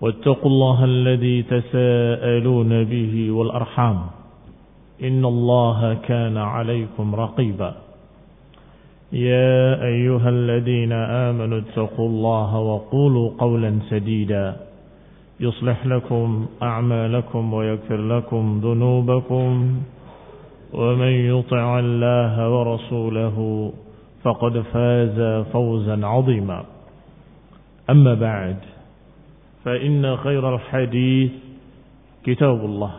واتقوا الله الذي تساءلون به والأرحام إن الله كان عليكم رقيبا. يا أيها الذين آمنوا اتقوا الله وقولوا قولا سديدا. يصلح لكم أعمالكم ويغفر لكم ذنوبكم. ومن يطع الله ورسوله فقد فاز فوزا عظيما. أما بعد فإن خير الحديث كتاب الله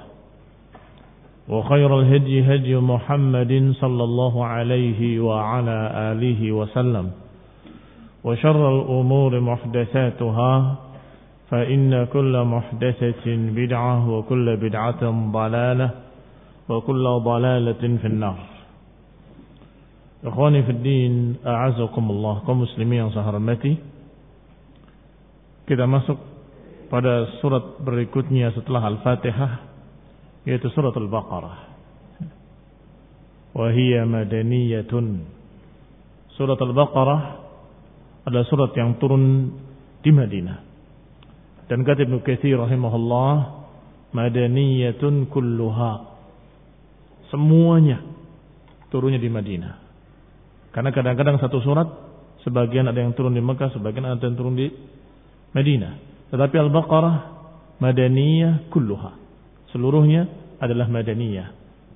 وخير الهدي هدي محمد صلى الله عليه وعلى آله وسلم وشر الأمور محدثاتها فإن كل محدثة بدعة وكل بدعة ضلالة وكل ضلالة في النار. إخواني في الدين أعزكم الله saya hormati kita masuk pada surat berikutnya setelah Al-Fatihah yaitu surat Al-Baqarah. Wahia madaniyatun. Surat Al-Baqarah adalah surat yang turun di Madinah. Dan kata Ibnu Katsir rahimahullah, madaniyatun kulluha. Semuanya turunnya di Madinah. Karena kadang-kadang satu surat sebagian ada yang turun di Mekah, sebagian ada yang turun di Madinah. Tetapi Al-Baqarah Madaniyah kulluha. Seluruhnya adalah Madaniyah.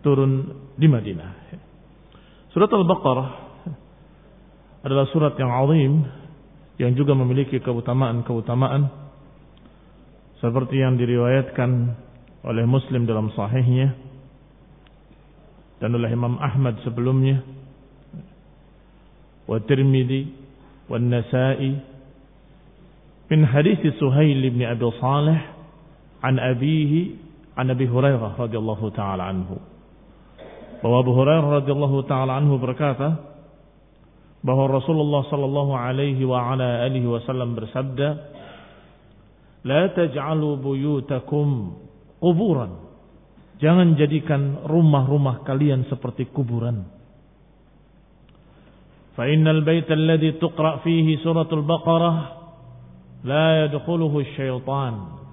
Turun di Madinah. Surat Al-Baqarah adalah surat yang azim yang juga memiliki keutamaan-keutamaan seperti yang diriwayatkan oleh Muslim dalam sahihnya dan oleh Imam Ahmad sebelumnya wa Tirmidzi wa Nasa'i من حديث سهيل بن أبي صالح عن أبيه عن أبي هريرة رضي الله تعالى عنه bahwa Abu Hurairah radhiyallahu taala anhu berkata bahwa Rasulullah sallallahu alaihi wa ala alihi wasallam bersabda La taj'alu buyutakum quburan Jangan jadikan rumah-rumah kalian seperti kuburan Fa innal baita alladhi tuqra fihi suratul Baqarah la yadkhuluhu syaitan.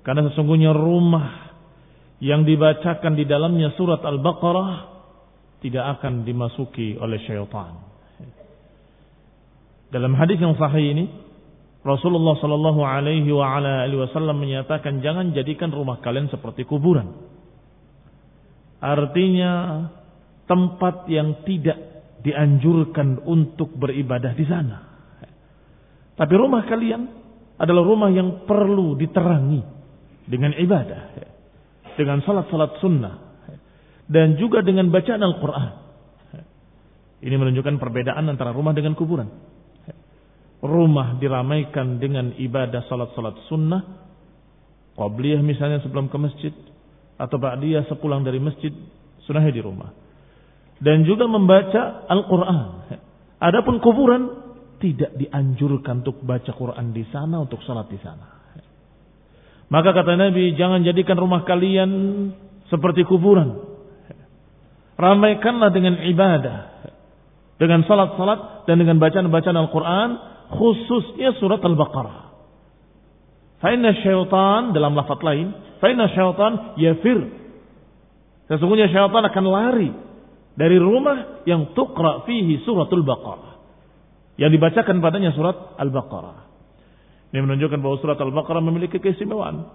Karena sesungguhnya rumah yang dibacakan di dalamnya surat Al-Baqarah tidak akan dimasuki oleh syaitan. Dalam hadis yang sahih ini Rasulullah sallallahu alaihi wasallam menyatakan jangan jadikan rumah kalian seperti kuburan. Artinya tempat yang tidak dianjurkan untuk beribadah di sana. Tapi rumah kalian adalah rumah yang perlu diterangi dengan ibadah, dengan salat-salat sunnah, dan juga dengan bacaan Al-Quran. Ini menunjukkan perbedaan antara rumah dengan kuburan. Rumah diramaikan dengan ibadah salat-salat sunnah, qabliyah misalnya sebelum ke masjid, atau ba'diyah sepulang dari masjid, sunnahnya di rumah. Dan juga membaca Al-Quran. Adapun kuburan tidak dianjurkan untuk baca Quran di sana, untuk salat di sana. Maka kata Nabi, jangan jadikan rumah kalian seperti kuburan. Ramaikanlah dengan ibadah. Dengan salat-salat dan dengan bacaan-bacaan Al-Quran, khususnya surat Al-Baqarah. Fa'inna syaitan dalam lafaz lain, fa'inna syaitan yafir. Sesungguhnya syaitan akan lari dari rumah yang tuqra fihi suratul Baqarah. Yang dibacakan padanya surat Al-Baqarah. Ini menunjukkan bahwa surat Al-Baqarah memiliki keistimewaan.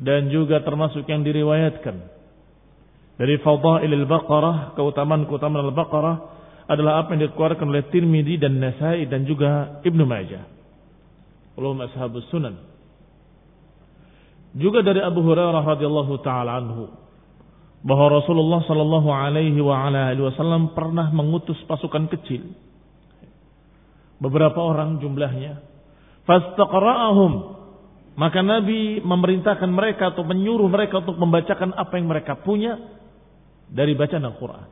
Dan juga termasuk yang diriwayatkan. Dari Fadail Al-Baqarah, keutamaan-keutamaan Al-Baqarah adalah apa yang dikeluarkan oleh Tirmidzi dan Nasai dan juga Ibnu Majah. Ulum ashabus sunan. Juga dari Abu Hurairah radhiyallahu taala anhu bahwa Rasulullah sallallahu alaihi wa wasallam pernah mengutus pasukan kecil. Beberapa orang jumlahnya. Fastaqra'ahum maka Nabi memerintahkan mereka atau menyuruh mereka untuk membacakan apa yang mereka punya dari bacaan Al-Quran.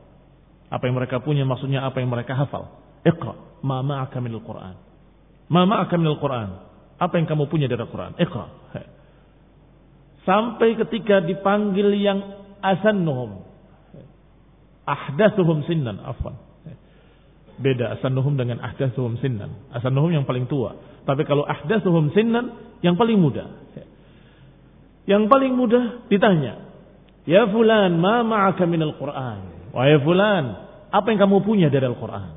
Apa yang mereka punya maksudnya apa yang mereka hafal. Iqra ma ma'aka minal Quran. Ma ma'aka minal Quran. Apa yang kamu punya dari Al-Quran. Iqra. Sampai ketika dipanggil yang asannuhum. Ahdathuhum sinnan. Afwan. Beda asannuhum dengan ahdathuhum sinnan. Asannuhum yang paling tua. Tapi kalau ahdathuhum sinnan yang paling muda. Yang paling muda ditanya. Ya fulan ma ma'aka minal Quran. Wahai fulan, apa yang kamu punya dari Al-Quran?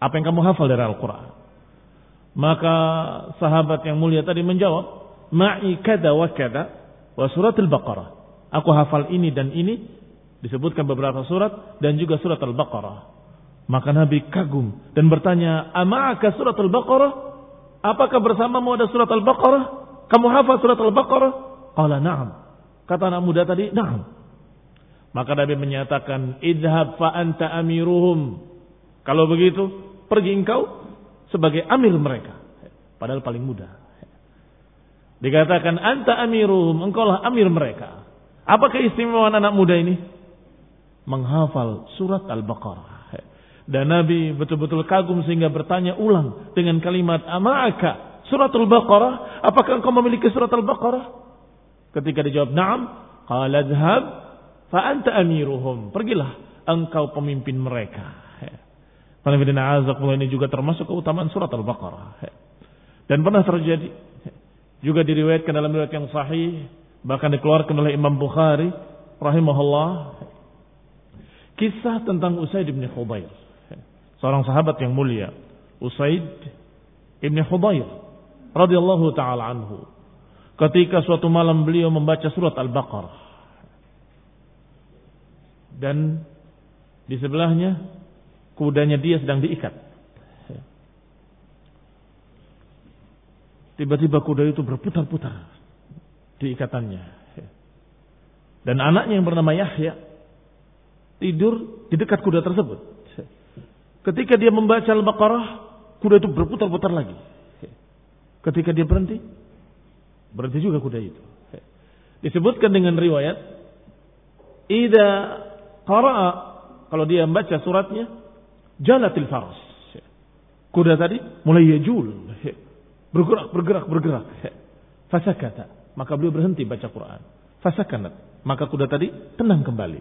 Apa yang kamu hafal dari Al-Quran? Maka sahabat yang mulia tadi menjawab, Ma'i kada wa kada wa surat Al-Baqarah. Aku hafal ini dan ini, disebutkan beberapa surat, dan juga surat Al-Baqarah. Maka Nabi kagum dan bertanya, Ama'aka surat Al-Baqarah? Apakah bersamamu ada surat Al-Baqarah? Kamu hafal surat Al-Baqarah? Qala na'am. Kata anak muda tadi, na'am. Maka Nabi menyatakan, idhab fa anta amiruhum. Kalau begitu, pergi engkau sebagai amir mereka. Padahal paling mudah. Dikatakan, anta amiruhum, engkaulah amir mereka. Apa keistimewaan anak muda ini? Menghafal surat Al-Baqarah. Dan Nabi betul-betul kagum sehingga bertanya ulang dengan kalimat ama'aka surat Al-Baqarah. Apakah engkau memiliki surat Al-Baqarah? Ketika dijawab na'am, qala dhhab Fa'anta amiruhum. Pergilah engkau pemimpin mereka. ini juga termasuk keutamaan surat Al-Baqarah. Dan pernah terjadi. Juga diriwayatkan dalam riwayat yang sahih. Bahkan dikeluarkan oleh Imam Bukhari. Rahimahullah. Kisah tentang Usaid bin Khudair. Seorang sahabat yang mulia. Usaid bin Khudair. radhiyallahu ta'ala anhu. Ketika suatu malam beliau membaca surat Al-Baqarah dan di sebelahnya kudanya dia sedang diikat. Tiba-tiba kuda itu berputar-putar di ikatannya. Dan anaknya yang bernama Yahya tidur di dekat kuda tersebut. Ketika dia membaca Al-Baqarah, kuda itu berputar-putar lagi. Ketika dia berhenti, berhenti juga kuda itu. Disebutkan dengan riwayat, Ida Qara'a kalau dia membaca suratnya jalatil faras. Kuda tadi mulai yajul. Bergerak, bergerak, bergerak. Fasakata. Maka beliau berhenti baca Quran. Fasakanat. Maka kuda tadi tenang kembali.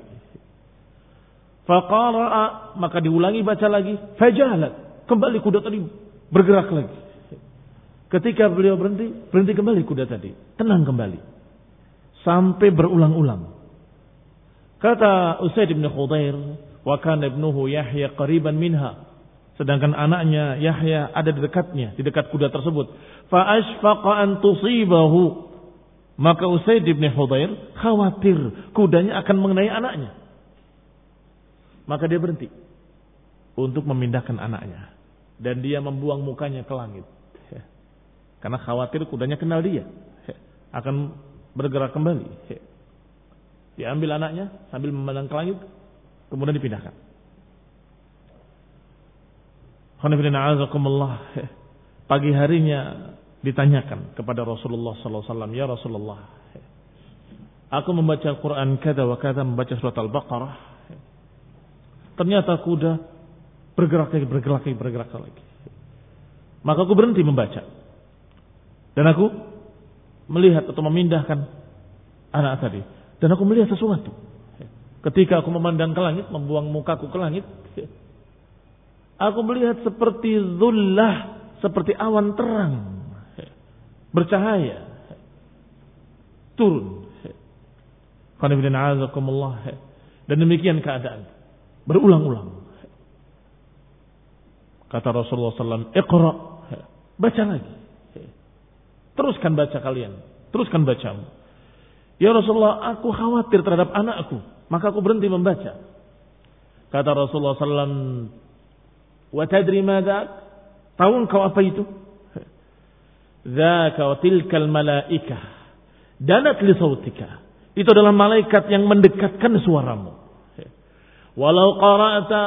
Faqara'a. Maka diulangi baca lagi. Fajalat. Kembali kuda tadi bergerak lagi. Ketika beliau berhenti, berhenti kembali kuda tadi. Tenang kembali. Sampai berulang-ulang. Kata Usaid bin Khudair, wa kana ibnuhu Yahya qariban minha. Sedangkan anaknya Yahya ada di dekatnya, di dekat kuda tersebut. Fa asfaqa an tusibahu. Maka Usaid bin Khudair khawatir kudanya akan mengenai anaknya. Maka dia berhenti untuk memindahkan anaknya dan dia membuang mukanya ke langit. Karena khawatir kudanya kenal dia. Akan bergerak kembali. Diambil anaknya sambil memandang ke langit, kemudian dipindahkan. Pagi harinya ditanyakan kepada Rasulullah SAW, Ya Rasulullah, aku membaca Al-Quran kada wa kada, membaca surat Al-Baqarah. Ternyata kuda bergerak lagi, bergerak lagi, bergerak lagi. Maka aku berhenti membaca. Dan aku melihat atau memindahkan anak tadi. Dan aku melihat sesuatu. Ketika aku memandang ke langit, membuang mukaku ke langit, Aku melihat seperti zullah, seperti awan terang. Bercahaya. Turun. Dan demikian keadaan. Berulang-ulang. Kata Rasulullah SAW, Iqra. Baca lagi. Teruskan baca kalian. Teruskan bacamu. Ya Rasulullah, aku khawatir terhadap anakku. Maka aku berhenti membaca. Kata Rasulullah SAW, Wa tadri madha? Tahu engkau apa itu? Zaka wa tilkal malaikah. Danat li sautika. Itu adalah malaikat yang mendekatkan suaramu. Walau qara'ta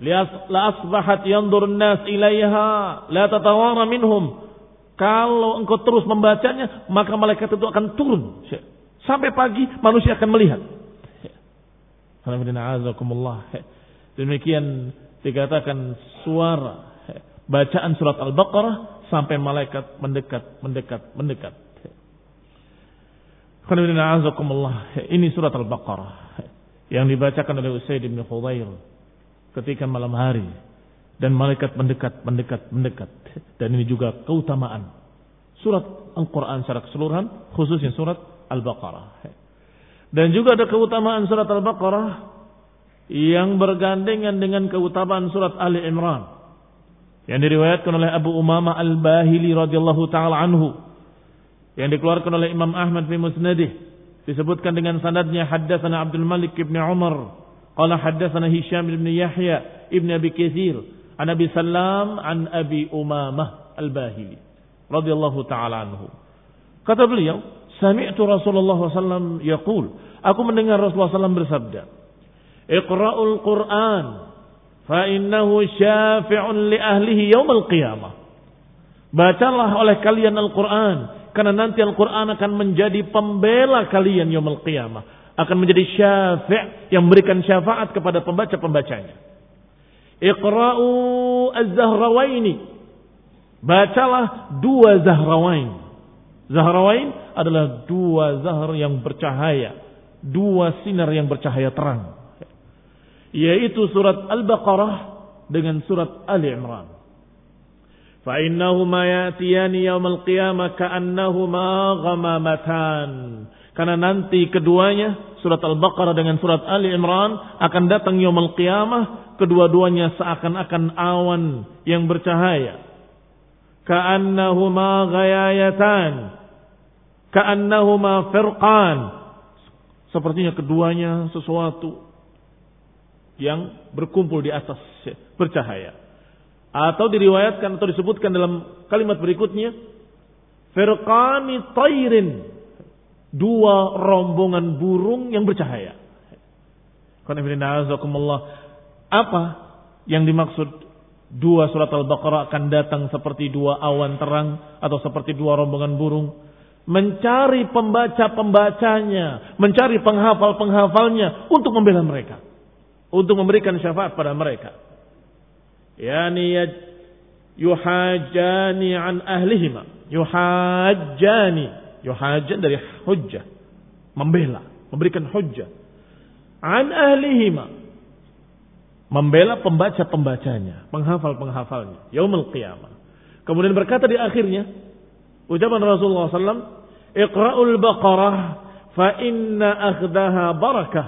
la asbahat yandur nas ilaiha la tatawara minhum. Kalau engkau terus membacanya, maka malaikat itu akan turun. Sampai pagi manusia akan melihat. Demikian dikatakan suara bacaan surat Al-Baqarah sampai malaikat mendekat, mendekat, mendekat. Ini surat Al-Baqarah yang dibacakan oleh Usaid bin Khudair ketika malam hari. Dan malaikat mendekat, mendekat, mendekat. Dan ini juga keutamaan. Surat Al-Quran secara keseluruhan, khususnya surat Al-Baqarah. Dan juga ada keutamaan surat Al-Baqarah yang bergandengan dengan keutamaan surat Ali Imran. Yang diriwayatkan oleh Abu Umamah Al-Bahili radhiyallahu taala anhu. Yang dikeluarkan oleh Imam Ahmad fi Musnadih disebutkan dengan sanadnya haddatsana Abdul Malik bin Umar qala haddatsana Hisham bin Yahya ibn Abi Katsir an Abi Salam an Abi Umamah Al-Bahili radhiyallahu taala anhu kata beliau sami'tu Rasulullah sallallahu yaqul aku mendengar Rasulullah sallallahu bersabda Iqra'ul Qur'an fa innahu syafi'un li ahlihi yaumil qiyamah. Bacalah oleh kalian Al-Qur'an karena nanti Al-Qur'an akan menjadi pembela kalian yaumil qiyamah, akan menjadi syafi' yang memberikan syafaat kepada pembaca-pembacanya. Iqra'u az-zahrawaini. Bacalah dua zahrawain. Zahrawain adalah dua zahar yang bercahaya, dua sinar yang bercahaya terang yaitu surat Al-Baqarah dengan surat Ali Imran. Fa innahuma ya'tiyani yaumal qiyamah ka'annahuma ghamamatan. Karena nanti keduanya surat Al-Baqarah dengan surat Ali Imran akan datang yaumul qiyamah kedua-duanya seakan-akan awan yang bercahaya. Ka'annahuma ghayayatan. Ka'annahuma firqan. Sepertinya keduanya sesuatu yang berkumpul di atas bercahaya. Atau diriwayatkan atau disebutkan dalam kalimat berikutnya, firqani tairin, dua rombongan burung yang bercahaya. Apa yang dimaksud dua surat Al-Baqarah akan datang seperti dua awan terang atau seperti dua rombongan burung? Mencari pembaca-pembacanya, mencari penghafal-penghafalnya untuk membela mereka untuk memberikan syafaat pada mereka. Yani yuhajani an ahlihima. Yuhajani. Yuhajan dari hujjah. Membela. Memberikan hujjah. An ahlihima. Membela pembaca-pembacanya. Penghafal-penghafalnya. Yaumul qiyamah. Kemudian berkata di akhirnya. Ucapan Rasulullah SAW. Iqra'ul baqarah. Fa inna akhdaha barakah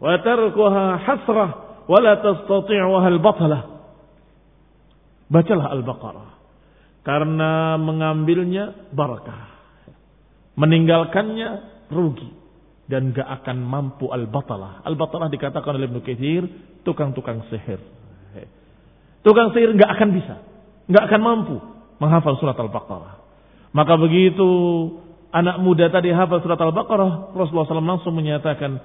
wa tarkuha hasrah wa la tastati'uha al-batalah. Bacalah Al-Baqarah. Karena mengambilnya barakah. Meninggalkannya rugi. Dan gak akan mampu al-batalah. Al-batalah dikatakan oleh Ibn Kathir, tukang-tukang sihir. Tukang sihir gak akan bisa. Gak akan mampu menghafal surat Al-Baqarah. Maka begitu anak muda tadi hafal surat Al-Baqarah, Rasulullah SAW langsung menyatakan,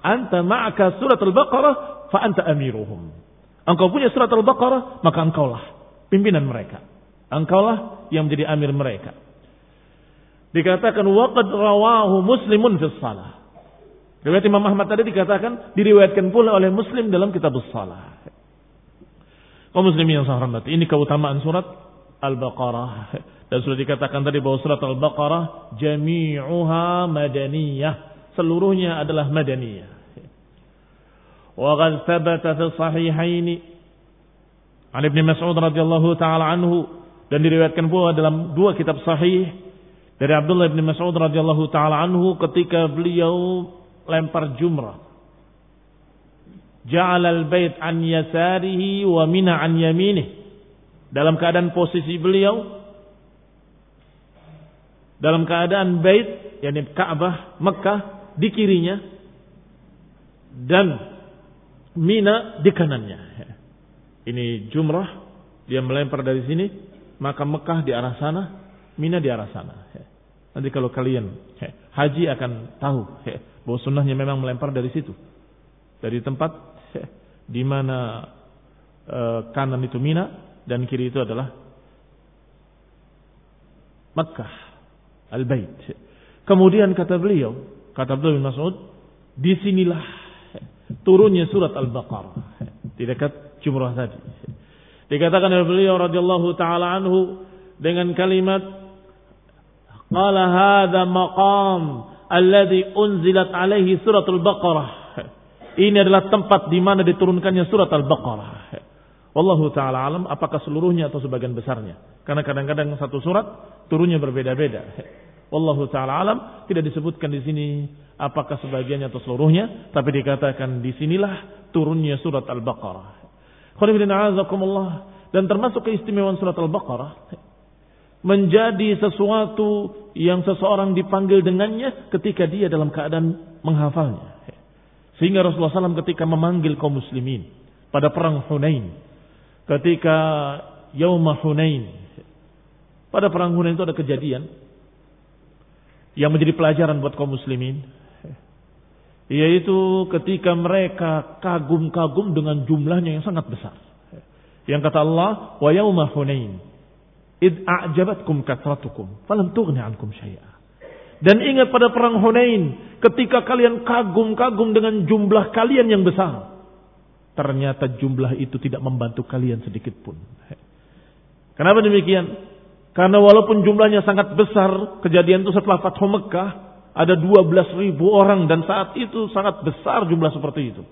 anta ma'aka surat Al-Baqarah fa anta amiruhum. Engkau punya surat Al-Baqarah, maka engkaulah pimpinan mereka. Engkaulah yang menjadi amir mereka. Dikatakan waqad rawahu muslimun fi salah. Riwayat Imam Ahmad tadi dikatakan diriwayatkan pula oleh Muslim dalam kitab salah. Kaum muslimin yang saya ini keutamaan surat Al-Baqarah. Dan sudah dikatakan tadi bahwa surat Al-Baqarah jami'uha madaniyah seluruhnya adalah madaniyah. Wa qad thabata fi sahihain An Ibnu Mas'ud radhiyallahu taala anhu dan diriwayatkan pula dalam dua kitab sahih dari Abdullah bin Mas'ud radhiyallahu taala anhu ketika beliau lempar jumrah. Ja'al al-bait an yasarihi wa mina an yaminih. Dalam keadaan posisi beliau dalam keadaan bait yakni Ka'bah Mekah di kirinya dan Mina di kanannya. Ini jumrah dia melempar dari sini maka Mekah di arah sana, Mina di arah sana. Nanti kalau kalian haji akan tahu bahwa sunnahnya memang melempar dari situ. Dari tempat di mana e, kanan itu Mina dan kiri itu adalah Mekah, Al-Bait. Kemudian kata beliau, kata beliau bin Mas'ud, di sinilah turunnya surat Al-Baqarah di dekat jumrah tadi. Dikatakan oleh beliau radhiyallahu taala anhu dengan kalimat qala hadza maqam alladhi unzilat alaihi surat Al-Baqarah. Ini adalah tempat di mana diturunkannya surat Al-Baqarah. Wallahu taala alam apakah seluruhnya atau sebagian besarnya. Karena kadang-kadang satu surat turunnya berbeda-beda. Wallahu taala alam tidak disebutkan di sini apakah sebagiannya atau seluruhnya, tapi dikatakan di sinilah turunnya surat Al-Baqarah. Dan termasuk keistimewaan surat Al-Baqarah. Menjadi sesuatu yang seseorang dipanggil dengannya ketika dia dalam keadaan menghafalnya. Sehingga Rasulullah SAW ketika memanggil kaum muslimin pada perang Hunain, ketika Yaumah Hunain, pada perang Hunain itu ada kejadian yang menjadi pelajaran buat kaum muslimin yaitu ketika mereka kagum-kagum dengan jumlahnya yang sangat besar. Yang kata Allah, "Wa yauma Hunain id a'jabatkum katratukum falam tughni ankum syai'a." Dan ingat pada perang Hunain, ketika kalian kagum-kagum dengan jumlah kalian yang besar, ternyata jumlah itu tidak membantu kalian sedikit pun. Kenapa demikian? Karena walaupun jumlahnya sangat besar, kejadian itu setelah Fathu Mekah, ada 12 ribu orang dan saat itu sangat besar jumlah seperti itu.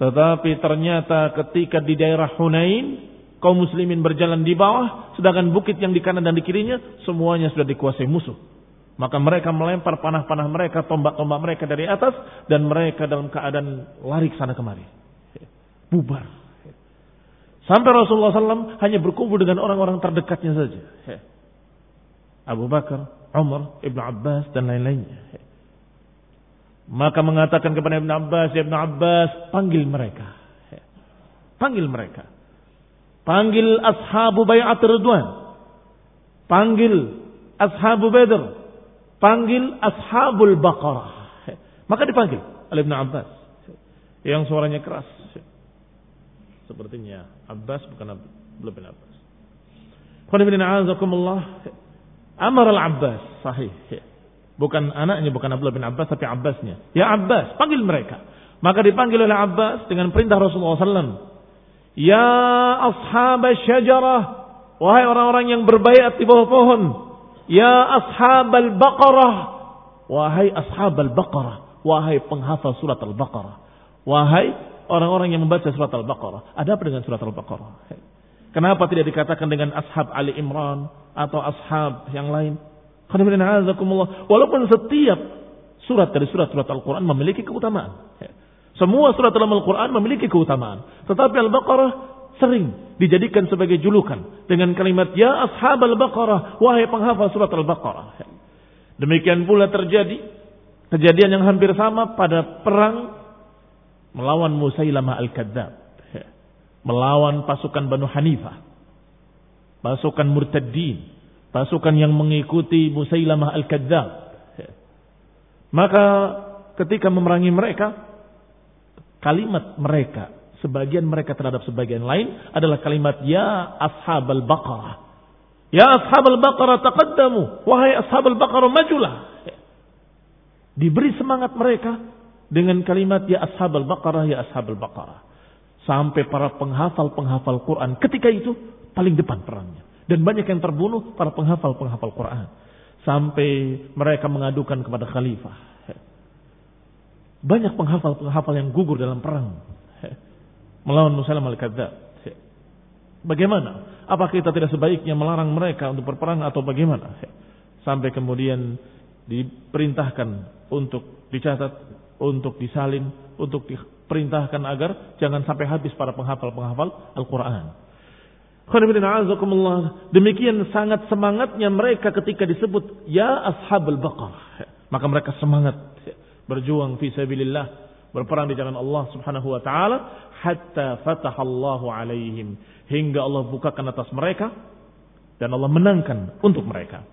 Tetapi ternyata ketika di daerah Hunain, kaum muslimin berjalan di bawah, sedangkan bukit yang di kanan dan di kirinya semuanya sudah dikuasai musuh. Maka mereka melempar panah-panah mereka, tombak-tombak mereka dari atas dan mereka dalam keadaan lari ke sana kemari. Bubar. Sampai Rasulullah SAW hanya berkumpul dengan orang-orang terdekatnya saja. Abu Bakar, Umar, Ibn Abbas dan lain-lainnya. Maka mengatakan kepada Ibn Abbas, Ibn Abbas, panggil mereka. Panggil mereka. Panggil ashabu bayat Ridwan. Panggil ashabu Badr. Panggil ashabul Baqarah. Maka dipanggil oleh Ibn Abbas. Yang suaranya keras. Sepertinya Abbas bukan Abdullah bin Abbas. Amar al-Abbas. Sahih. Bukan anaknya, bukan Abdullah bin Abbas, tapi Abbasnya. Ya Abbas, panggil mereka. Maka dipanggil oleh Abbas dengan perintah Rasulullah SAW. Ya ashab syajarah. Wahai orang-orang yang berbayat di bawah pohon. Ya ashab al-baqarah. Wahai ashab al-baqarah. Wahai penghafal surat al-baqarah. Wahai orang-orang yang membaca surat Al-Baqarah. Ada apa dengan surat Al-Baqarah? Kenapa tidak dikatakan dengan ashab Ali Imran atau ashab yang lain? Walaupun setiap surat dari surat-surat Al-Quran memiliki keutamaan. Semua surat dalam Al-Quran memiliki keutamaan. Tetapi Al-Baqarah sering dijadikan sebagai julukan dengan kalimat Ya ashab Al-Baqarah, wahai penghafal surat Al-Baqarah. Demikian pula terjadi kejadian yang hampir sama pada perang melawan Musailamah al-Kadzab, melawan pasukan Banu Hanifah, pasukan murtadin, pasukan yang mengikuti Musailamah al-Kadzab. Maka ketika memerangi mereka, kalimat mereka, sebagian mereka terhadap sebagian lain adalah kalimat Ya Ashab al-Baqarah. Ya Ashab al-Baqarah taqaddamu. Wahai Ashab al-Baqarah majulah. Diberi semangat mereka dengan kalimat ya ashabal baqarah ya ashabal baqarah. Sampai para penghafal-penghafal Quran ketika itu paling depan perangnya. Dan banyak yang terbunuh para penghafal-penghafal Quran. Sampai mereka mengadukan kepada khalifah. Banyak penghafal-penghafal yang gugur dalam perang. Melawan Musailam al-Kadzab. Bagaimana? Apa kita tidak sebaiknya melarang mereka untuk berperang atau bagaimana? Sampai kemudian diperintahkan untuk dicatat, untuk disalin, untuk diperintahkan agar jangan sampai habis para penghafal-penghafal Al-Quran. Demikian sangat semangatnya mereka ketika disebut Ya Ashabul Baqarah. Maka mereka semangat berjuang fi sabilillah, berperang di jalan Allah Subhanahu wa taala hatta fatahallahu alaihim hingga Allah bukakan atas mereka dan Allah menangkan untuk mereka.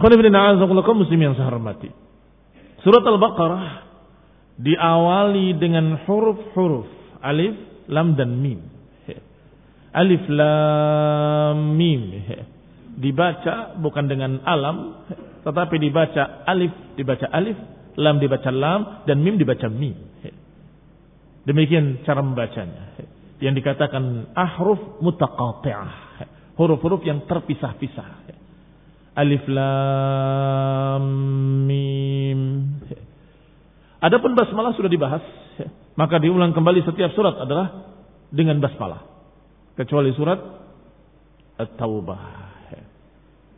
muslim yang saya hormati. Surat Al-Baqarah diawali dengan huruf-huruf alif, lam dan mim. Alif lam mim. Dibaca bukan dengan alam, tetapi dibaca alif, dibaca alif, lam dibaca lam, dan mim dibaca mim. Demikian cara membacanya. Yang dikatakan ahruf mutaqati'ah. Huruf-huruf yang terpisah-pisah. Alif lam mim. Adapun basmalah sudah dibahas, maka diulang kembali setiap surat adalah dengan basmalah kecuali surat At-Taubah.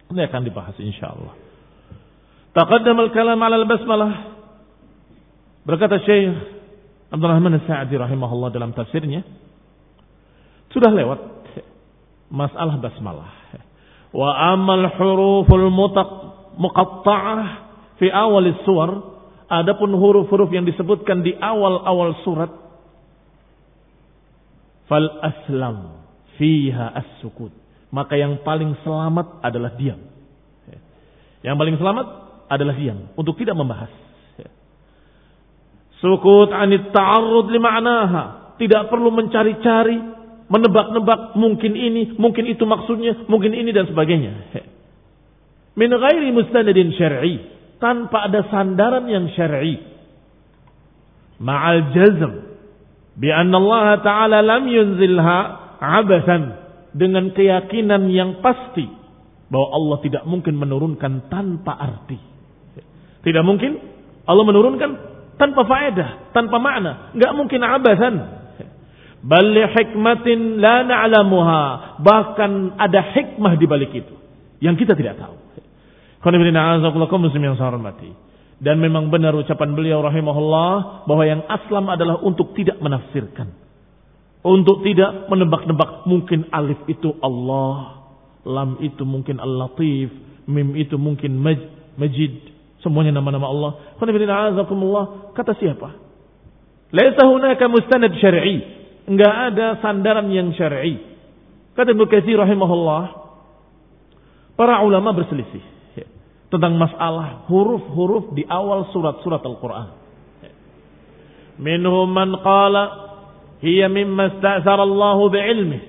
Ini akan dibahas insyaallah. Taqaddam al-kalam 'ala al-basmalah. Berkata Syekh Abdul Rahman As-Sa'di rahimahullah dalam tafsirnya sudah lewat masalah basmalah. Wa amal huruful muqatta'ah fi awal suwar adapun huruf-huruf yang disebutkan di awal-awal surat fal aslam fiha as-sukut. Maka yang paling selamat adalah diam. Yang paling selamat adalah diam untuk tidak membahas. Sukut anit ta'arrud li ma'naha. Tidak perlu mencari-cari, menebak-nebak mungkin ini, mungkin itu maksudnya, mungkin ini dan sebagainya. Min ghairi mustanadin syar'i, tanpa ada sandaran yang syar'i. Ma'al jazm bi anna Allah Ta'ala lam yunzilha abasan dengan keyakinan yang pasti bahwa Allah tidak mungkin menurunkan tanpa arti. Tidak mungkin Allah menurunkan tanpa faedah, tanpa makna. Enggak mungkin abasan. Bali hikmatin la na'lamuha. Bahkan ada hikmah di balik itu yang kita tidak tahu. Dan memang benar ucapan beliau rahimahullah bahwa yang aslam adalah untuk tidak menafsirkan untuk tidak menebak-nebak mungkin alif itu Allah, lam itu mungkin Al-Latif, mim itu mungkin maj, Majid, semuanya nama-nama Allah. Kata siapa? Laisa hunaka mustanad syar'i. Enggak ada sandaran yang syar'i. Kata Ibnu rahimahullah, para ulama berselisih tentang masalah huruf-huruf di awal surat-surat Al-Qur'an. Minhum man qala hiya mimma Allah bi'ilmih.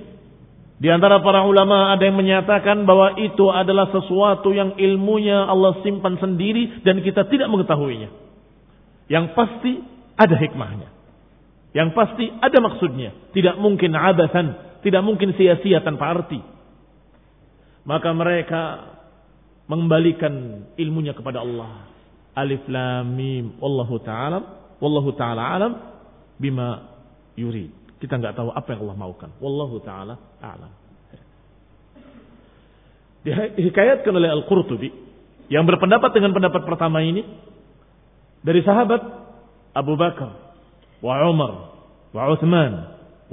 Di antara para ulama ada yang menyatakan bahwa itu adalah sesuatu yang ilmunya Allah simpan sendiri dan kita tidak mengetahuinya. Yang pasti ada hikmahnya. Yang pasti ada maksudnya. Tidak mungkin abasan, tidak mungkin sia-sia tanpa arti. Maka mereka mengembalikan ilmunya kepada Allah. Alif lam mim wallahu taala wallahu taala alam bima yurid. Kita nggak tahu apa yang Allah maukan. Wallahu taala a'lam. Dihikayatkan oleh Al-Qurtubi yang berpendapat dengan pendapat pertama ini dari sahabat Abu Bakar, wa Umar, wa Uthman,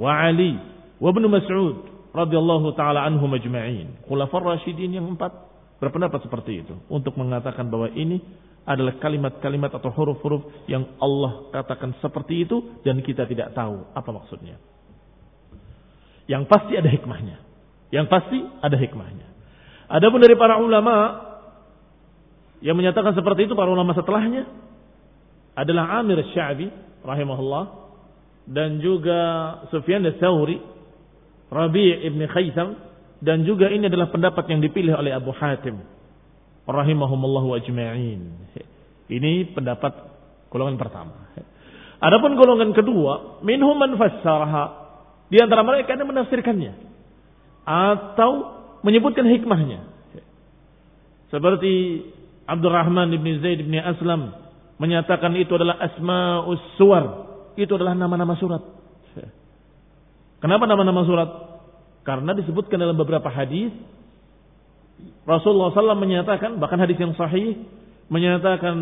wa Ali, wa Ibnu Mas'ud radhiyallahu taala anhum ajma'in. Khulafar Rasyidin yang empat berpendapat seperti itu untuk mengatakan bahwa ini adalah kalimat-kalimat atau huruf-huruf yang Allah katakan seperti itu dan kita tidak tahu apa maksudnya. Yang pasti ada hikmahnya. Yang pasti ada hikmahnya. Adapun dari para ulama yang menyatakan seperti itu para ulama setelahnya adalah Amir Sya'bi rahimahullah dan juga Sufyan al-Thawri, Rabi' ibn Khaysam dan juga ini adalah pendapat yang dipilih oleh Abu Hatim rahimahumullahu ajma'in. Ini pendapat golongan pertama. Adapun golongan kedua, minhum man fassaraha. Di antara mereka yang menafsirkannya atau menyebutkan hikmahnya. Seperti Abdurrahman bin Zaid bin Aslam menyatakan itu adalah asma'us suwar. Itu adalah nama-nama surat. Kenapa nama-nama surat? Karena disebutkan dalam beberapa hadis Rasulullah SAW menyatakan bahkan hadis yang sahih menyatakan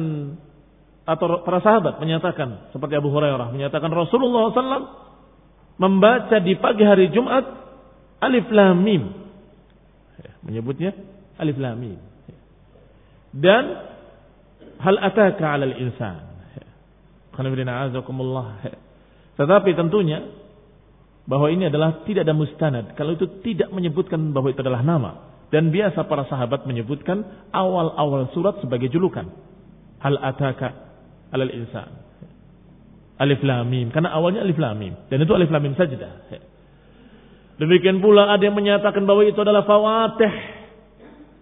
atau para sahabat menyatakan seperti Abu Hurairah menyatakan Rasulullah SAW membaca di pagi hari Jumat Alif Lam Mim. Menyebutnya Alif Lam Mim. Dan hal ataka 'alal insan. Tetapi tentunya bahwa ini adalah tidak ada mustanad kalau itu tidak menyebutkan bahwa itu adalah nama dan biasa para sahabat menyebutkan awal-awal surat sebagai julukan. Hal ataka alal insan. Alif lam mim. Karena awalnya alif lam mim. Dan itu alif lam mim saja. Demikian pula ada yang menyatakan bahwa itu adalah fawatih.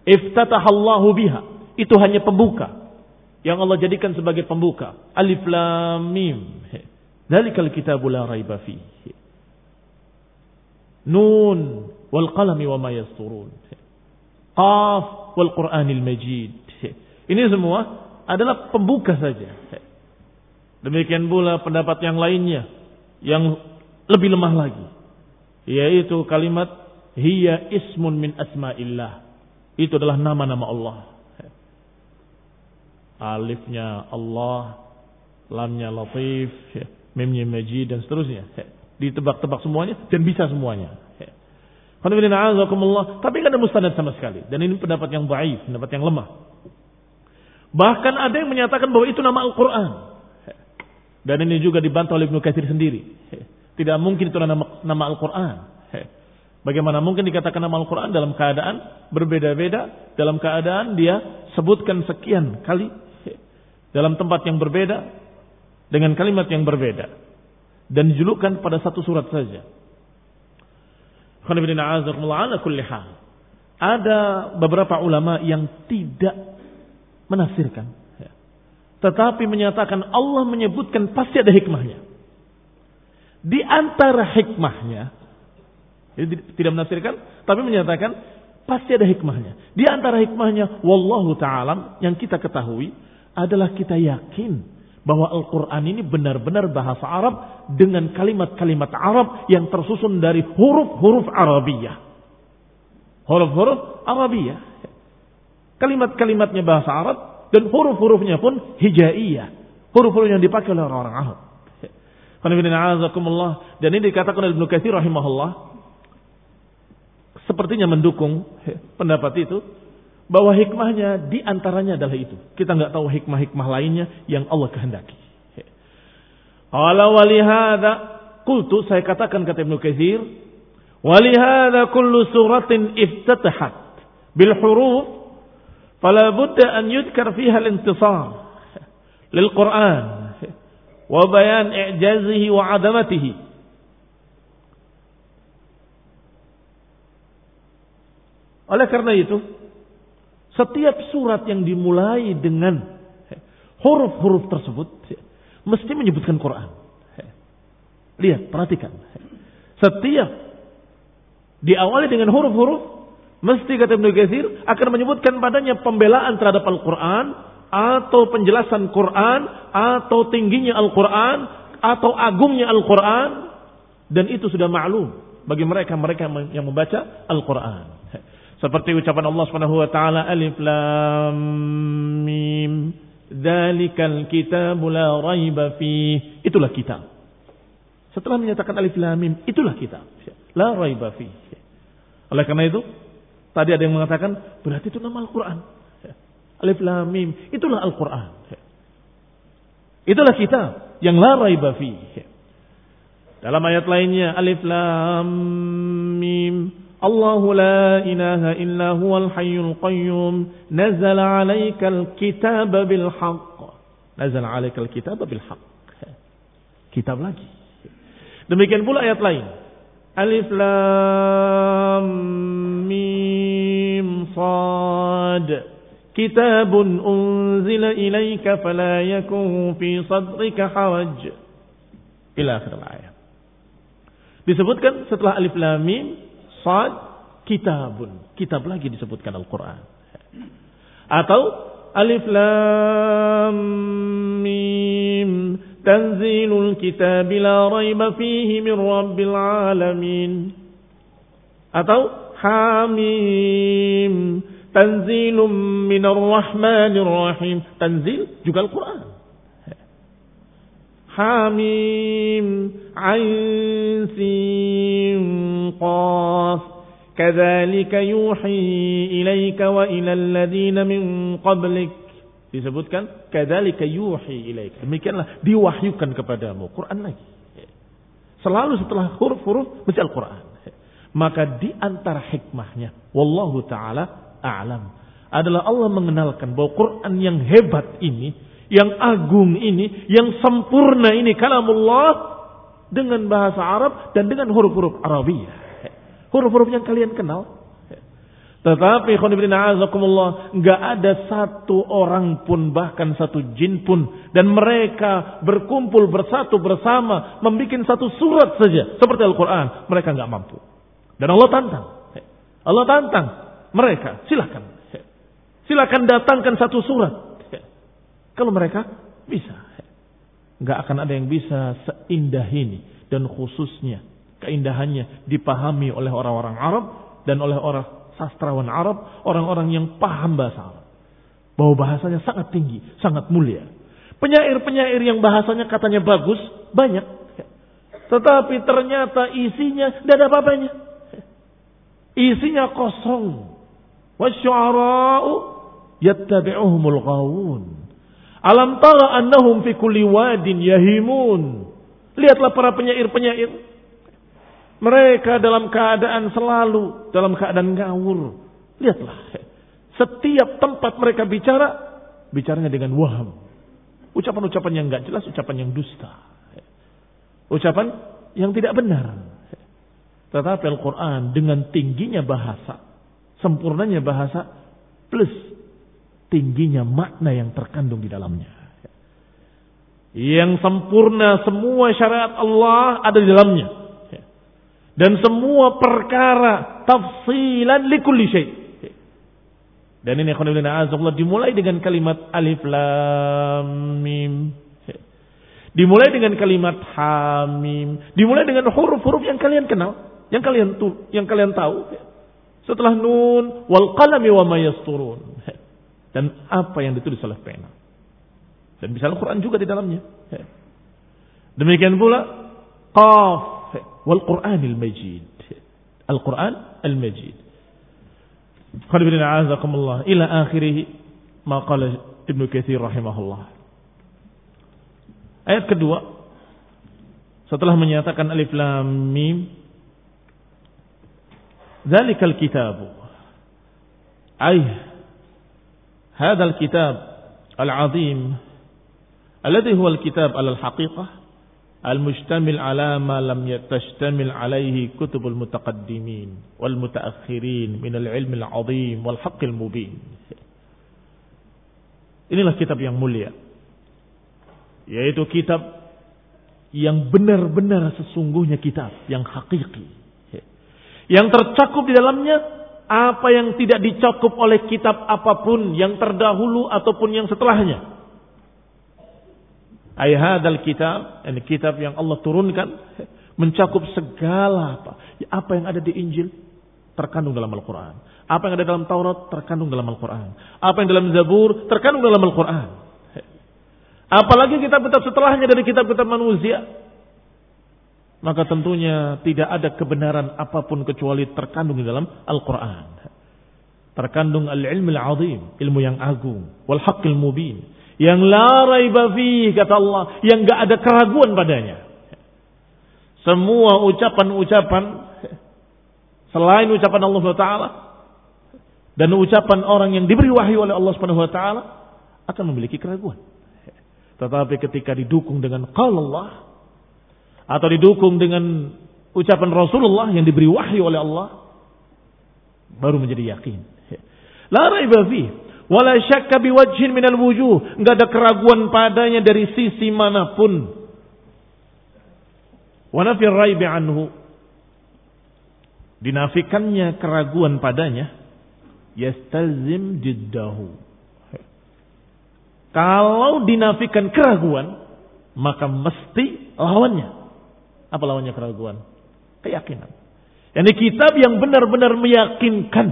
Iftatahallahu biha. Itu hanya pembuka. Yang Allah jadikan sebagai pembuka. Alif lam mim. Dalikal kitabu la raiba Nun wal qalami wa ma yasturun. Qaf wal Qur'anil Majid. Ini semua adalah pembuka saja. Demikian pula pendapat yang lainnya yang lebih lemah lagi yaitu kalimat hiya ismun min asma'illah. Itu adalah nama-nama Allah. Alifnya Allah, lamnya Latif, mimnya Majid dan seterusnya. Ditebak-tebak semuanya dan bisa semuanya. Tapi kan ada mustanad sama sekali. Dan ini pendapat yang baik, pendapat yang lemah. Bahkan ada yang menyatakan bahwa itu nama Al-Quran. Dan ini juga dibantah oleh Ibnu Katsir sendiri. Tidak mungkin itu nama, nama Al-Quran. Bagaimana mungkin dikatakan nama Al-Quran dalam keadaan berbeda-beda. Dalam keadaan dia sebutkan sekian kali. Dalam tempat yang berbeda. Dengan kalimat yang berbeda. Dan dijulukkan pada satu surat saja. Ada beberapa ulama yang tidak menafsirkan. Tetapi menyatakan Allah menyebutkan pasti ada hikmahnya. Di antara hikmahnya, jadi tidak menafsirkan, tapi menyatakan pasti ada hikmahnya. Di antara hikmahnya, wallahu ta'ala yang kita ketahui adalah kita yakin bahwa Al-Quran ini benar-benar bahasa Arab dengan kalimat-kalimat Arab yang tersusun dari huruf-huruf Arabiyah. Huruf-huruf Arabiyah. Kalimat-kalimatnya bahasa Arab dan huruf-hurufnya pun hijaiyah. Huruf-huruf yang dipakai oleh orang-orang Arab. Dan ini dikatakan oleh Ibnu Katsir rahimahullah sepertinya mendukung pendapat itu bahwa hikmahnya di antaranya adalah itu. Kita nggak tahu hikmah-hikmah lainnya yang Allah kehendaki. Qala walihada qultu saya katakan kata Ibnu Katsir walihada kullu suratin iftatahat bil huruf fala budda an yudkar fiha al-intisar lil Quran wa bayan i'jazihi wa 'adamatihi Oleh karena itu, setiap surat yang dimulai dengan huruf-huruf tersebut mesti menyebutkan Quran. Lihat, perhatikan. Setiap diawali dengan huruf-huruf mesti kata Ibnu Katsir akan menyebutkan padanya pembelaan terhadap Al-Qur'an atau penjelasan Quran atau tingginya Al-Qur'an atau agungnya Al-Qur'an dan itu sudah maklum bagi mereka mereka yang membaca Al-Qur'an. Seperti ucapan Allah Subhanahu wa taala Alif Lam Mim. Dzalikal kitabu la raiba fi. Itulah kitab. Setelah menyatakan Alif Lam Mim, itulah kitab. La raiba fi. Oleh karena itu, tadi ada yang mengatakan berarti itu nama Al-Qur'an. Alif Lam Mim, itulah Al-Qur'an. Itulah kitab yang la raiba fi. Dalam ayat lainnya Alif Lam Mim الله لا إله إلا هو الحي القيوم. نزل عليك الكتاب بالحق. نزل عليك الكتاب بالحق. كتاب lagi. Demikian بول ayat lain. ألف لام ميم صاد كتاب أنزل إليك فلا يكون في صدرك حرج إلى آخر الآية disebutkan setelah alif lam mim Sad kitabun. Kitab lagi disebutkan Al-Quran. Atau Alif Lam Mim. Tanzilul kitab la raiba fihi min rabbil alamin. Atau Hamim. Tanzilum minar rahmanir rahim. Tanzil juga Al-Quran. Hamim. Ain Sim Qaf. كذلك يوحي إليك وإلى الذين من قبلك disebutkan kadzalika yuhi ilaika demikianlah diwahyukan kepadamu Quran lagi selalu setelah huruf-huruf mesti Al-Quran maka di antara hikmahnya, wallahu taala a'lam, adalah Allah mengenalkan bahwa Quran yang hebat ini, yang agung ini, yang sempurna ini kalamullah dengan bahasa Arab dan dengan huruf-huruf Arabiyah. Huruf-huruf yang kalian kenal. Tetapi azakumullah nggak ada satu orang pun bahkan satu jin pun dan mereka berkumpul bersatu bersama membuat satu surat saja seperti Al-Qur'an mereka nggak mampu. Dan Allah tantang. Allah tantang mereka. Silahkan. Silahkan datangkan satu surat. Kalau mereka bisa. Nggak akan ada yang bisa seindah ini. Dan khususnya keindahannya dipahami oleh orang-orang Arab. Dan oleh orang sastrawan Arab. Orang-orang yang paham bahasa Arab. Bahwa bahasanya sangat tinggi. Sangat mulia. Penyair-penyair yang bahasanya katanya bagus. Banyak. Tetapi ternyata isinya tidak ada apa-apanya. Isinya kosong. Wasyu'ara'u yattabi'uhumul ghawun. Alam tara annahum fi kulli wadin yahimun. Lihatlah para penyair-penyair. Mereka dalam keadaan selalu dalam keadaan ngawur. Lihatlah. Setiap tempat mereka bicara, bicaranya dengan waham. Ucapan-ucapan yang enggak jelas, ucapan yang dusta. Ucapan yang tidak benar. Tetapi Al-Quran dengan tingginya bahasa, sempurnanya bahasa, plus tingginya makna yang terkandung di dalamnya. Yang sempurna semua syariat Allah ada di dalamnya. Dan semua perkara tafsilan likulli syai. Dan ini Allah dimulai dengan kalimat alif lam mim. Dimulai dengan kalimat hamim. Dimulai dengan huruf-huruf yang kalian kenal yang kalian yang kalian tahu setelah nun wal qalami wa mayasturun dan apa yang ditulis oleh pena. Dan bisa Al-Quran juga di dalamnya. Demikian pula Qaf wal Quranil Majid. Al-Quran Al-Majid. Khadibina a'azakumullah ila akhirih ma qala Ibnu Katsir rahimahullah. Ayat kedua setelah menyatakan alif lam mim Zalikal kitabu. Ayah hadzal kitab al-azim alladhi huwa Kitab al-haqiqah al-mujtamil ala ma lam yatashtamil alaihi kutubul min wal Inilah kitab yang mulia yaitu kitab yang benar-benar sesungguhnya kitab yang hakiki. Yang tercakup di dalamnya apa yang tidak dicakup oleh kitab apa pun yang terdahulu ataupun yang setelahnya. Ayahadal kitab, ini kitab yang Allah turunkan mencakup segala apa, apa yang ada di Injil terkandung dalam Al-Quran. Apa yang ada dalam Taurat terkandung dalam Al-Quran. Apa yang dalam Zabur terkandung dalam Al-Quran. Apalagi kitab-kitab setelahnya dari kitab-kitab manusia maka tentunya tidak ada kebenaran apa pun kecuali terkandung di dalam Al-Quran. Terkandung al-ilmu al-azim, ilmu yang agung, wal haqqil mubin, yang la raiba kata Allah, yang gak ada keraguan padanya. Semua ucapan-ucapan selain ucapan Allah Taala dan ucapan orang yang diberi wahyu oleh Allah taala akan memiliki keraguan. Tetapi ketika didukung dengan qala Allah atau didukung dengan ucapan Rasulullah yang diberi wahyu oleh Allah baru menjadi yakin. La raiba fi wala syakka biwajhin minal wujuh, enggak ada keraguan padanya dari sisi mana pun. Wa nafi raibi anhu dinafikannya keraguan padanya yastalzim jiddahu. Kalau dinafikan keraguan, maka mesti lawannya apa lawannya keraguan? Keyakinan. Ini kitab yang benar-benar meyakinkan.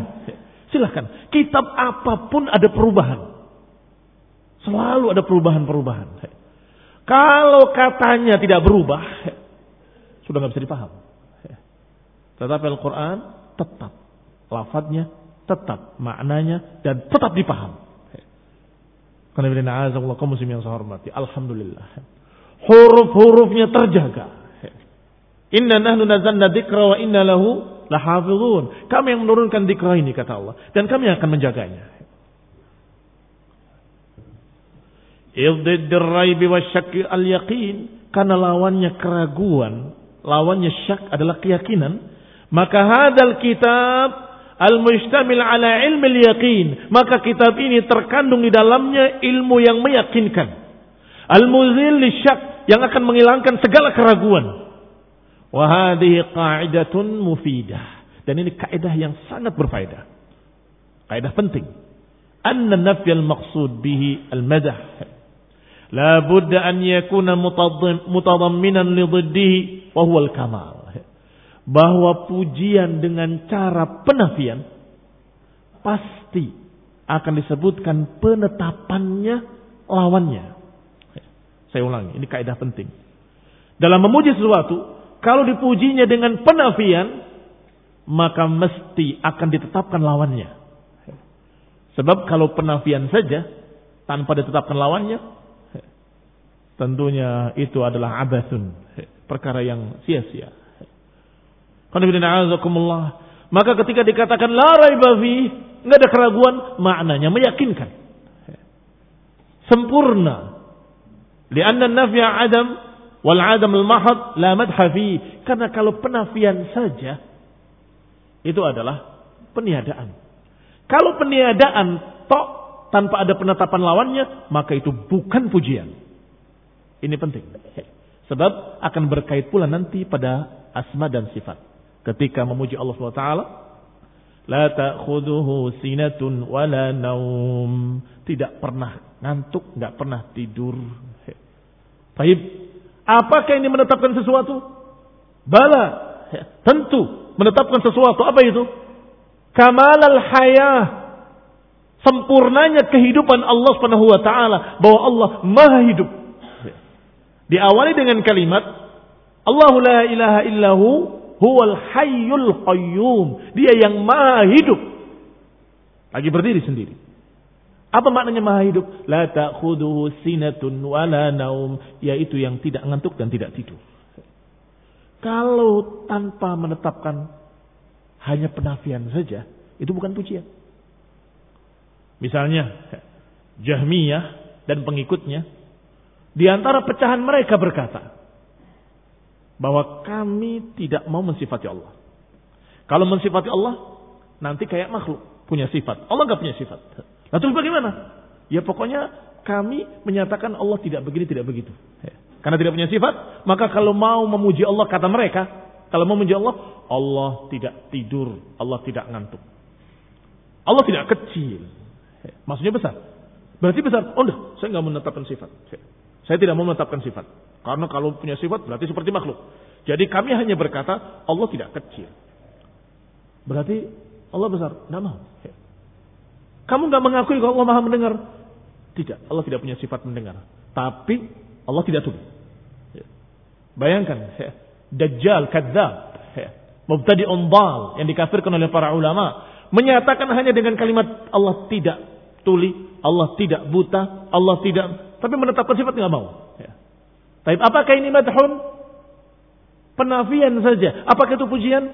Silahkan. Kitab apa pun ada perubahan. Selalu ada perubahan-perubahan. Kalau katanya tidak berubah, sudah nggak bisa dipaham. Tetapi Al-Quran tetap. Lafadznya tetap. Maknanya dan tetap dipaham. Karena kaum muslim yang saya hormati. Alhamdulillah. Huruf-hurufnya terjaga. Inna nahnu nazalna dzikra wa inna lahu lahafizun. Kami yang menurunkan dzikra ini kata Allah dan kami akan menjaganya. Iddidd raibi wasyakki al-yaqin karena lawannya keraguan, lawannya syak adalah keyakinan, maka hadal kitab al-mustamil ala ilmi al-yaqin, maka kitab ini terkandung di dalamnya ilmu yang meyakinkan. Al-muzil syak yang akan menghilangkan segala keraguan. Wahadihi qa'idatun mufidah. Dan ini kaidah yang sangat berfaedah. Kaidah penting. Anna nafyal maqsud bihi al-madah. La budda an yakuna mutadamminan li dhiddihi wa huwa al-kamal. Bahwa pujian dengan cara penafian pasti akan disebutkan penetapannya lawannya. Saya ulangi, ini kaidah penting. Dalam memuji sesuatu, kalau dipujinya dengan penafian, maka mesti akan ditetapkan lawannya. Sebab kalau penafian saja, tanpa ditetapkan lawannya, tentunya itu adalah abasun. Perkara yang sia-sia. Maka ketika dikatakan la raiba nggak ada keraguan, maknanya meyakinkan. Sempurna. Lianna nafya adam Wal adam al mahad la madha. Karena kalau penafian saja itu adalah peniadaan. Kalau peniadaan tok tanpa ada penetapan lawannya, maka itu bukan pujian. Ini penting. Sebab akan berkait pula nanti pada asma dan sifat. Ketika memuji Allah SWT, La ta'khuduhu sinatun wala naum. Tidak pernah ngantuk, tidak pernah tidur. Baik, Apakah ini menetapkan sesuatu? Bala. Tentu menetapkan sesuatu. Apa itu? Kamal al-hayah. Sempurnanya kehidupan Allah Subhanahu wa taala bahwa Allah Maha hidup. Diawali dengan kalimat Allahu la ilaha illahu huwal hayyul qayyum. Dia yang Maha hidup. Lagi berdiri sendiri. Apa maknanya maha hidup? La ta'khuduhu sinatun wala naum. Yaitu yang tidak ngantuk dan tidak tidur. Kalau tanpa menetapkan hanya penafian saja, itu bukan pujian. Misalnya, Jahmiyah dan pengikutnya, di antara pecahan mereka berkata, bahwa kami tidak mau mensifati Allah. Kalau mensifati Allah, nanti kayak makhluk punya sifat. Allah nggak punya sifat. Nah bagaimana? Ya pokoknya kami menyatakan Allah tidak begini, tidak begitu. Ya. Karena tidak punya sifat, maka kalau mau memuji Allah, kata mereka, kalau mau memuji Allah, Allah tidak tidur, Allah tidak ngantuk. Allah tidak kecil. Ya. Maksudnya besar. Berarti besar. Oh enggak, saya nggak menetapkan sifat. Saya tidak mau menetapkan sifat. Karena kalau punya sifat berarti seperti makhluk. Jadi kami hanya berkata Allah tidak kecil. Berarti Allah besar. Tidak mau. Ya. Kamu nggak mengakui kalau Allah maha mendengar? Tidak, Allah tidak punya sifat mendengar. Tapi Allah tidak tuli. Ya. Bayangkan, ya. Dajjal, kadzab, ya. mubtadi umbal yang dikafirkan oleh para ulama menyatakan hanya dengan kalimat Allah tidak tuli, Allah tidak buta, Allah tidak, tapi menetapkan sifat nggak mau. Ya. Tapi apakah ini madhun? Penafian saja. Apakah itu pujian?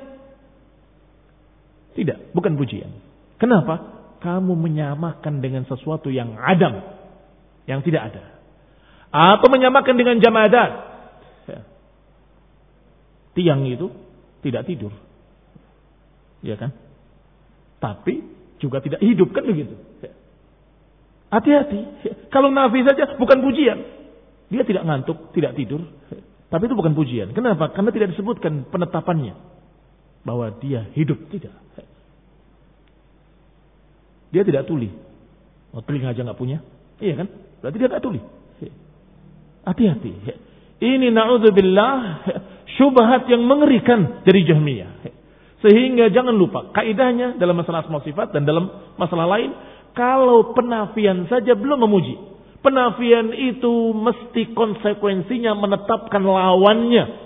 Tidak, bukan pujian. Kenapa? Kamu menyamakan dengan sesuatu yang adam, yang tidak ada. Atau menyamakan dengan jamadat. Ya. Tiang itu tidak tidur. Ya kan? Tapi juga tidak hidup kan begitu. Ya. Hati-hati. Ya. Kalau nafi saja bukan pujian. Dia tidak ngantuk, tidak tidur. Ya. Tapi itu bukan pujian. Kenapa? Karena tidak disebutkan penetapannya. Bahwa dia hidup. Tidak. Dia tidak tuli. Oh, telinga aja nggak punya. Iya kan? Berarti dia nggak tuli. Hati-hati. Ini naudzubillah syubhat yang mengerikan dari Jahmiyah. Sehingga jangan lupa kaidahnya dalam masalah asma sifat dan dalam masalah lain kalau penafian saja belum memuji. Penafian itu mesti konsekuensinya menetapkan lawannya.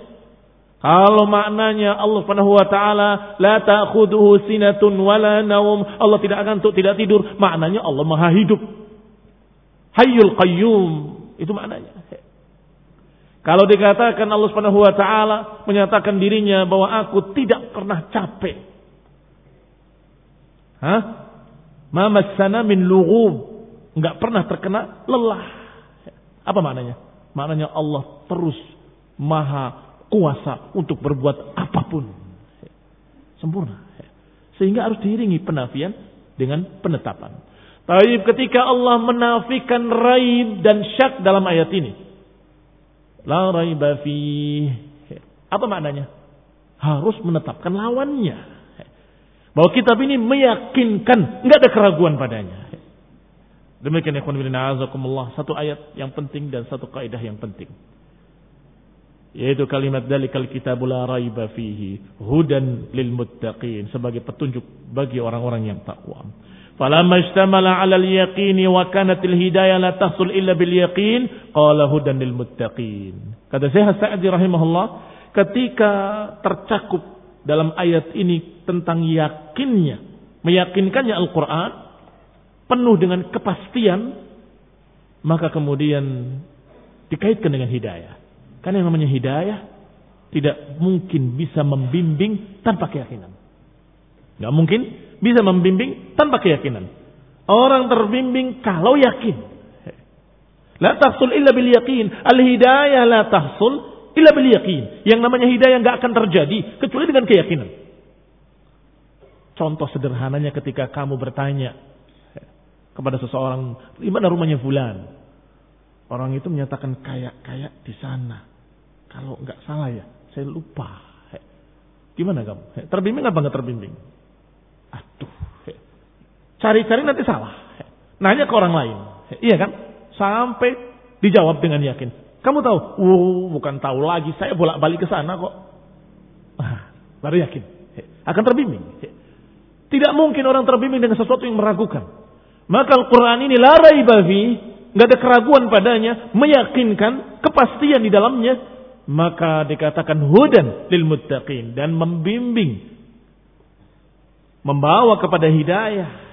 Kalau maknanya Allah Subhanahu wa taala la ta'khudhuhu sinatun wala naum, Allah tidak akan untuk tidak tidur, maknanya Allah Maha hidup. Hayyul Qayyum, itu maknanya. Kalau dikatakan Allah Subhanahu wa taala menyatakan dirinya bahwa aku tidak pernah capek. Hah? Ma massana min lughub, enggak pernah terkena lelah. Apa maknanya? Maknanya Allah terus maha kuasa untuk berbuat apa pun. Sempurna. Sehingga harus diiringi penafian dengan penetapan. Tapi ketika Allah menafikan raib dan syak dalam ayat ini. La raiba fi. Apa maknanya? Harus menetapkan lawannya. Bahwa kitab ini meyakinkan, nggak ada keraguan padanya. Demikian ikhwan bin Satu ayat yang penting dan satu kaidah yang penting yaitu kalimat dalikal kitabul la raiba fihi hudan lil muttaqin sebagai petunjuk bagi orang-orang yang takwa. Falamma istamala 'ala al-yaqin wa kanat al-hidayah la tahsul illa bil yaqin qala hudan lil muttaqin. Kata Syekh Sa'di rahimahullah ketika tercakup dalam ayat ini tentang yakinnya, meyakinkannya Al-Qur'an penuh dengan kepastian maka kemudian dikaitkan dengan hidayah. Karena yang namanya hidayah tidak mungkin bisa membimbing tanpa keyakinan. Tidak mungkin bisa membimbing tanpa keyakinan. Orang terbimbing kalau yakin. La tahsul illa bil yakin. Al hidayah la tahsul illa bil yakin. Yang namanya hidayah nggak akan terjadi kecuali dengan keyakinan. Contoh sederhananya ketika kamu bertanya kepada seseorang, di mana rumahnya fulan? Orang itu menyatakan kayak-kayak di sana. Kalau nggak salah ya, saya lupa. Gimana kamu? Terbimbing apa nggak terbimbing? Aduh. Cari-cari nanti salah. Nanya ke orang lain. Iya kan? Sampai dijawab dengan yakin. Kamu tahu? Uh, bukan tahu lagi. Saya bolak-balik ke sana kok. Baru yakin. Akan terbimbing. Tidak mungkin orang terbimbing dengan sesuatu yang meragukan. Maka Al-Quran ini larai babi, nggak ada keraguan padanya, meyakinkan kepastian di dalamnya, maka dikatakan hudan lil muttaqin dan membimbing membawa kepada hidayah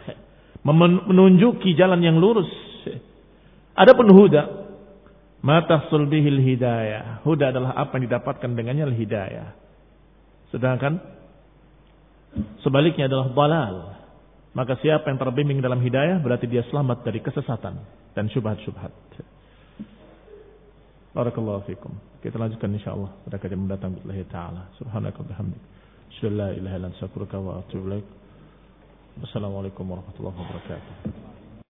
menunjuki jalan yang lurus. Adapun huda mata sulbihil hidayah. Huda adalah apa yang didapatkan dengannya hidayah. Sedangkan sebaliknya adalah balal maka siapa yang terbimbing dalam hidayah berarti dia selamat dari kesesatan dan syubhat-syubhat. Barakallahu fikum. Kita lanjutkan insyaallah pada kajian mendatang billahi taala. Subhanaka bihamdik. Asyhadu an la ilaha illa anta astaghfiruka wa atubu ilaik. Wassalamualaikum warahmatullahi wabarakatuh.